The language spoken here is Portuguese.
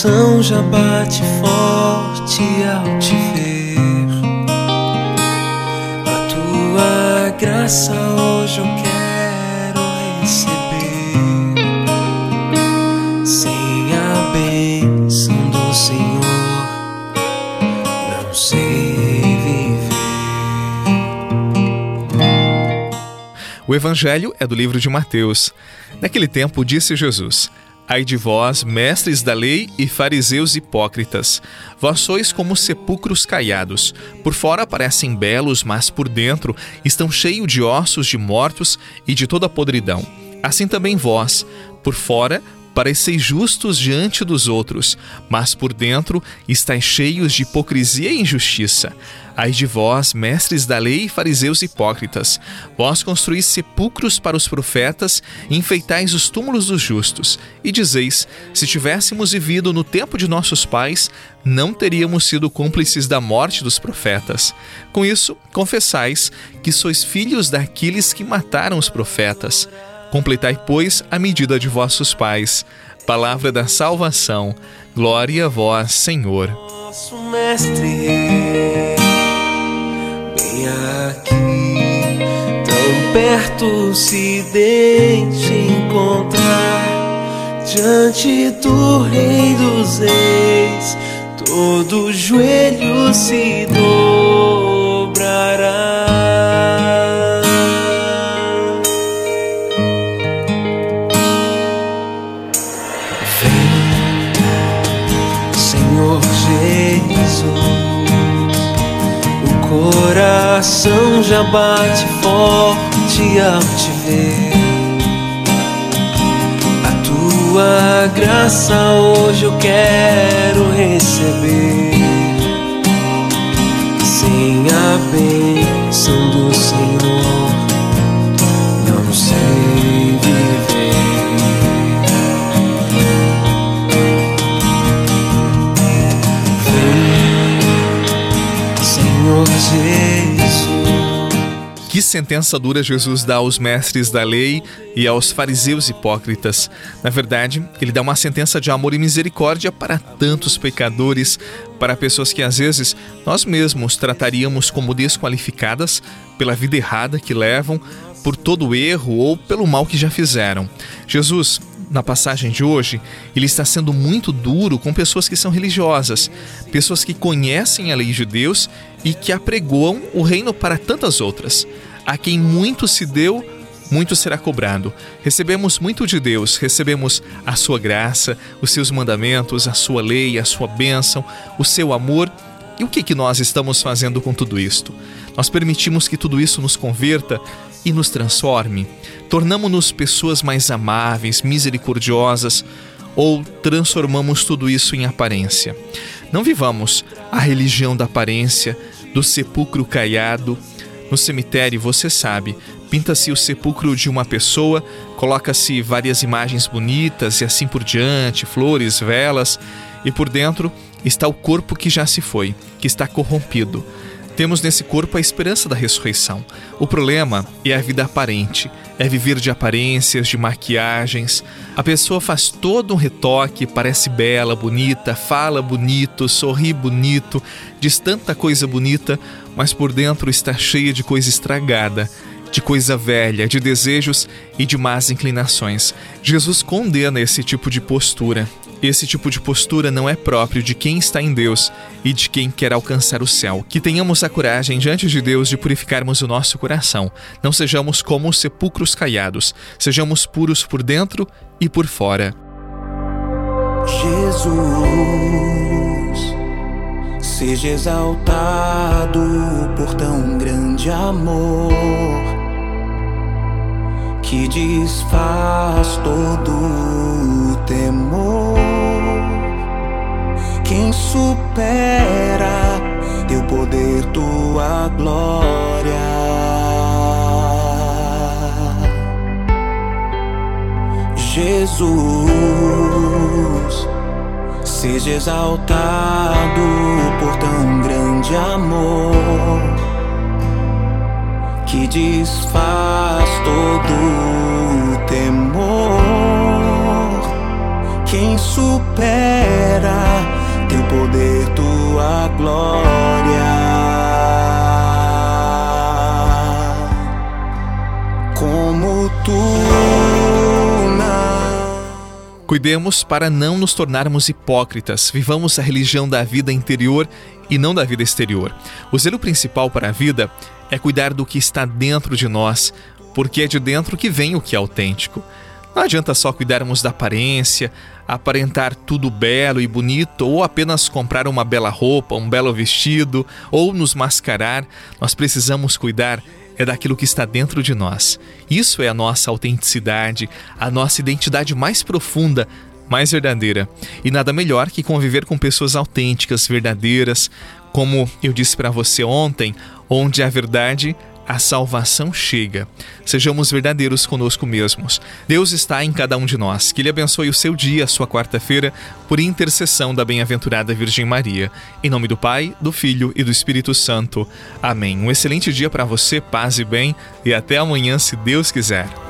coração já bate forte ao te ver. A tua graça hoje eu quero receber. Sem a bênção do Senhor, não sei viver. O Evangelho é do livro de Mateus. Naquele tempo disse Jesus: Ai de vós, mestres da lei e fariseus hipócritas, vós sois como sepulcros caiados. Por fora parecem belos, mas por dentro estão cheios de ossos de mortos e de toda podridão. Assim também vós, por fora pareceis justos diante dos outros, mas por dentro estáis cheios de hipocrisia e injustiça. Ai de vós, mestres da lei e fariseus hipócritas, vós construís sepulcros para os profetas e enfeitais os túmulos dos justos, e dizeis: se tivéssemos vivido no tempo de nossos pais, não teríamos sido cúmplices da morte dos profetas. Com isso, confessais que sois filhos daqueles que mataram os profetas. Completai, pois, a medida de vossos pais. Palavra da salvação. Glória a vós, Senhor. Nosso mestre, bem aqui, tão perto se deixe encontrar diante do Rei dos Reis. Todo joelho se dobrará. Já bate forte ao te ver. A tua graça hoje eu quero receber. Sem a bênção do Senhor, não sei viver. Vem, Senhor Jesus. Sentença dura Jesus dá aos mestres da lei e aos fariseus hipócritas. Na verdade, ele dá uma sentença de amor e misericórdia para tantos pecadores, para pessoas que às vezes nós mesmos trataríamos como desqualificadas pela vida errada que levam, por todo o erro ou pelo mal que já fizeram. Jesus, na passagem de hoje, ele está sendo muito duro com pessoas que são religiosas, pessoas que conhecem a lei de Deus e que apregoam o reino para tantas outras. A quem muito se deu, muito será cobrado. Recebemos muito de Deus, recebemos a sua graça, os seus mandamentos, a sua lei, a sua bênção, o seu amor. E o que, que nós estamos fazendo com tudo isto? Nós permitimos que tudo isso nos converta e nos transforme? Tornamos-nos pessoas mais amáveis, misericordiosas ou transformamos tudo isso em aparência? Não vivamos a religião da aparência, do sepulcro caiado. No cemitério, você sabe, pinta-se o sepulcro de uma pessoa, coloca-se várias imagens bonitas e assim por diante, flores, velas, e por dentro está o corpo que já se foi, que está corrompido. Temos nesse corpo a esperança da ressurreição. O problema é a vida aparente, é viver de aparências, de maquiagens. A pessoa faz todo um retoque, parece bela, bonita, fala bonito, sorri bonito, diz tanta coisa bonita, mas por dentro está cheia de coisa estragada de coisa velha, de desejos e de más inclinações. Jesus condena esse tipo de postura. Esse tipo de postura não é próprio de quem está em Deus e de quem quer alcançar o céu. Que tenhamos a coragem diante de Deus de purificarmos o nosso coração. Não sejamos como os sepulcros caiados. Sejamos puros por dentro e por fora. Jesus, seja exaltado por tão grande amor que desfaz todo o temor. Quem supera teu poder, tua glória. Jesus, exaltado por tão grande amor que desfaz todo o Cuidemos para não nos tornarmos hipócritas, vivamos a religião da vida interior e não da vida exterior. O zelo principal para a vida é cuidar do que está dentro de nós, porque é de dentro que vem o que é autêntico. Não adianta só cuidarmos da aparência, aparentar tudo belo e bonito, ou apenas comprar uma bela roupa, um belo vestido, ou nos mascarar. Nós precisamos cuidar é daquilo que está dentro de nós. Isso é a nossa autenticidade, a nossa identidade mais profunda, mais verdadeira. E nada melhor que conviver com pessoas autênticas, verdadeiras, como eu disse para você ontem, onde a verdade a salvação chega. Sejamos verdadeiros conosco mesmos. Deus está em cada um de nós. Que Ele abençoe o seu dia, a sua quarta-feira, por intercessão da bem-aventurada Virgem Maria. Em nome do Pai, do Filho e do Espírito Santo. Amém. Um excelente dia para você, paz e bem, e até amanhã, se Deus quiser.